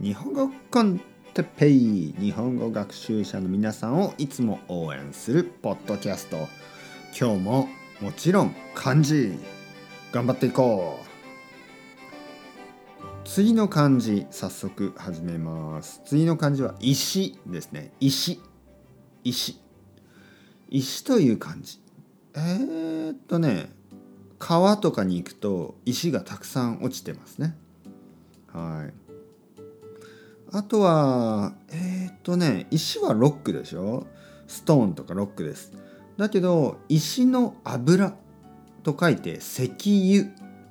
日本語コンテッペイ日本語学習者の皆さんをいつも応援するポッドキャスト。今日ももちろん漢字頑張っていこう。次の漢字早速始めます。次の漢字は石ですね。石石。石という漢字。えー、っとね川とかに行くと石がたくさん落ちてますね。はい。あとはえー、っとね石はロックでしょ？ストーンとかロックです。だけど石の油と書いて石油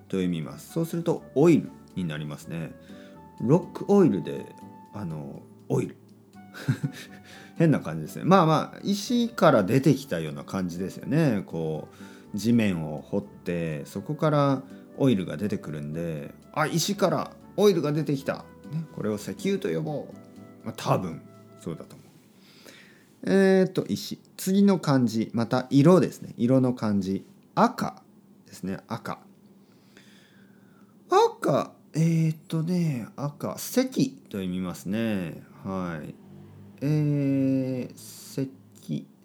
と読みます。そうするとオイルになりますね。ロックオイルであのオイル。変な感じですね。まあまあ石から出てきたような感じですよね。こう地面を掘ってそこからオイルが出てくるんであ石からオイルが出てきた、これを石油と呼ぼう、まあ、多分そうだと思う。えっ、と石。次の漢字。また色ですね。色の漢字。赤ですね。赤。赤。えー、っとね赤。赤と読みますね。はい。えー、赤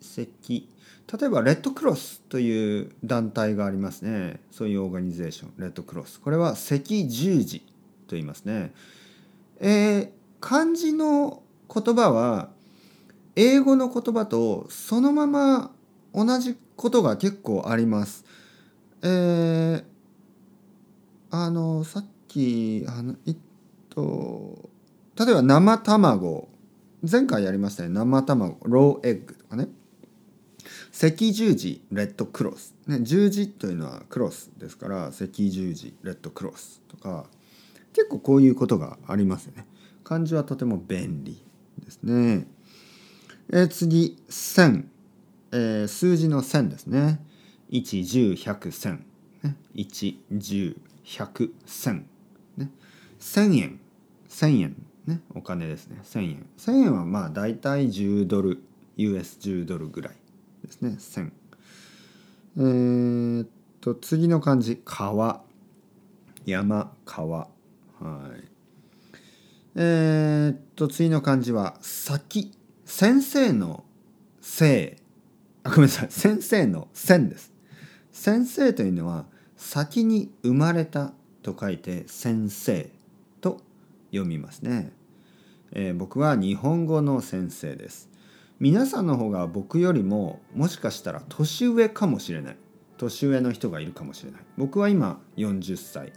赤例えばレッドクロスという団体がありますね。そういうオーガニゼーション。レッドクロス。これは赤十字と言いますね。えー、漢字の言葉は英語の言葉とそのまま同じことが結構あります。えー、あのさっきあのえっと例えば生卵。前回やりましたね生卵。ローエッグとかね。赤十字レッドクロス、ね、十字というのはクロスですから赤十字レッドクロスとか。結構こういうことがありますよね。漢字はとても便利ですね。えー、次千、えー、数字の千ですね。1十百千。1十百千。ね。千円。千円。ね。お金ですね。千円。千円はまあ大体10ドル US10 ドルぐらいですね。千。えー、っと次の漢字。川。山川。はい。えー、っと次の漢字は先。先生の生あ ごめんなさい。先生の線です。先生というのは先に生まれたと書いて先生と読みますね、えー、僕は日本語の先生です。皆さんの方が僕よりももしかしたら年上かもしれない。年上の人がいるかもしれない。僕は今40歳。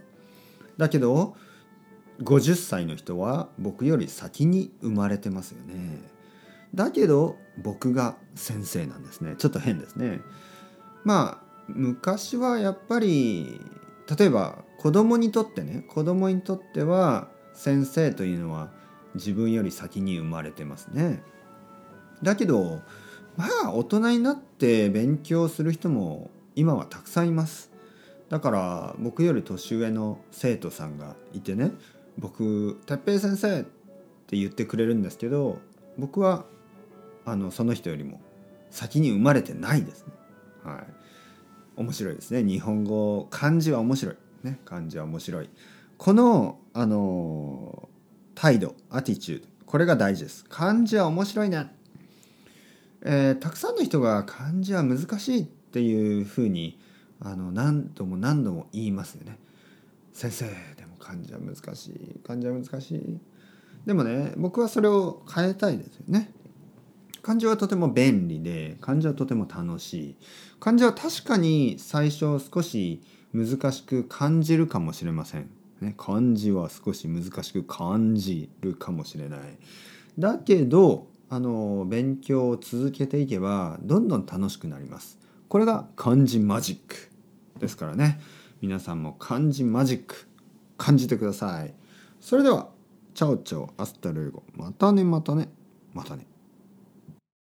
だけど50歳の人は僕より先に生まれてますよねだけど僕が先生なんですねちょっと変ですねまあ昔はやっぱり例えば子供にとってね子供にとっては先生というのは自分より先に生まれてますね。だけどまあ大人になって勉強する人も今はたくさんいます。だから僕より年上の生徒さんがいてね僕「哲平先生」って言ってくれるんですけど僕はあのその人よりも先に生まれてないですね。はい、面白いですね。日本語漢字は面白い。ね漢字は面白い。このあの態度アティチュードこれが大事です。漢字は面白いねえー、たくさんの人が漢字は難しいっていうふうにあの何度も何度も言いますよね。先生でも漢字は難しい。漢字は難しい。でもね僕はそれを変えたいですよね。漢字はとても便利で漢字はとても楽しい。漢字は確かに最初少し難しく感じるかもしれません、ね、漢字は少し難しく感じるかもしれない。だけどあの勉強を続けていけばどんどん楽しくなります。これが漢字マジックですからね。皆さんも漢字マジック感じてください。それでは ciao ciao hasta luego。またねまたね。またね。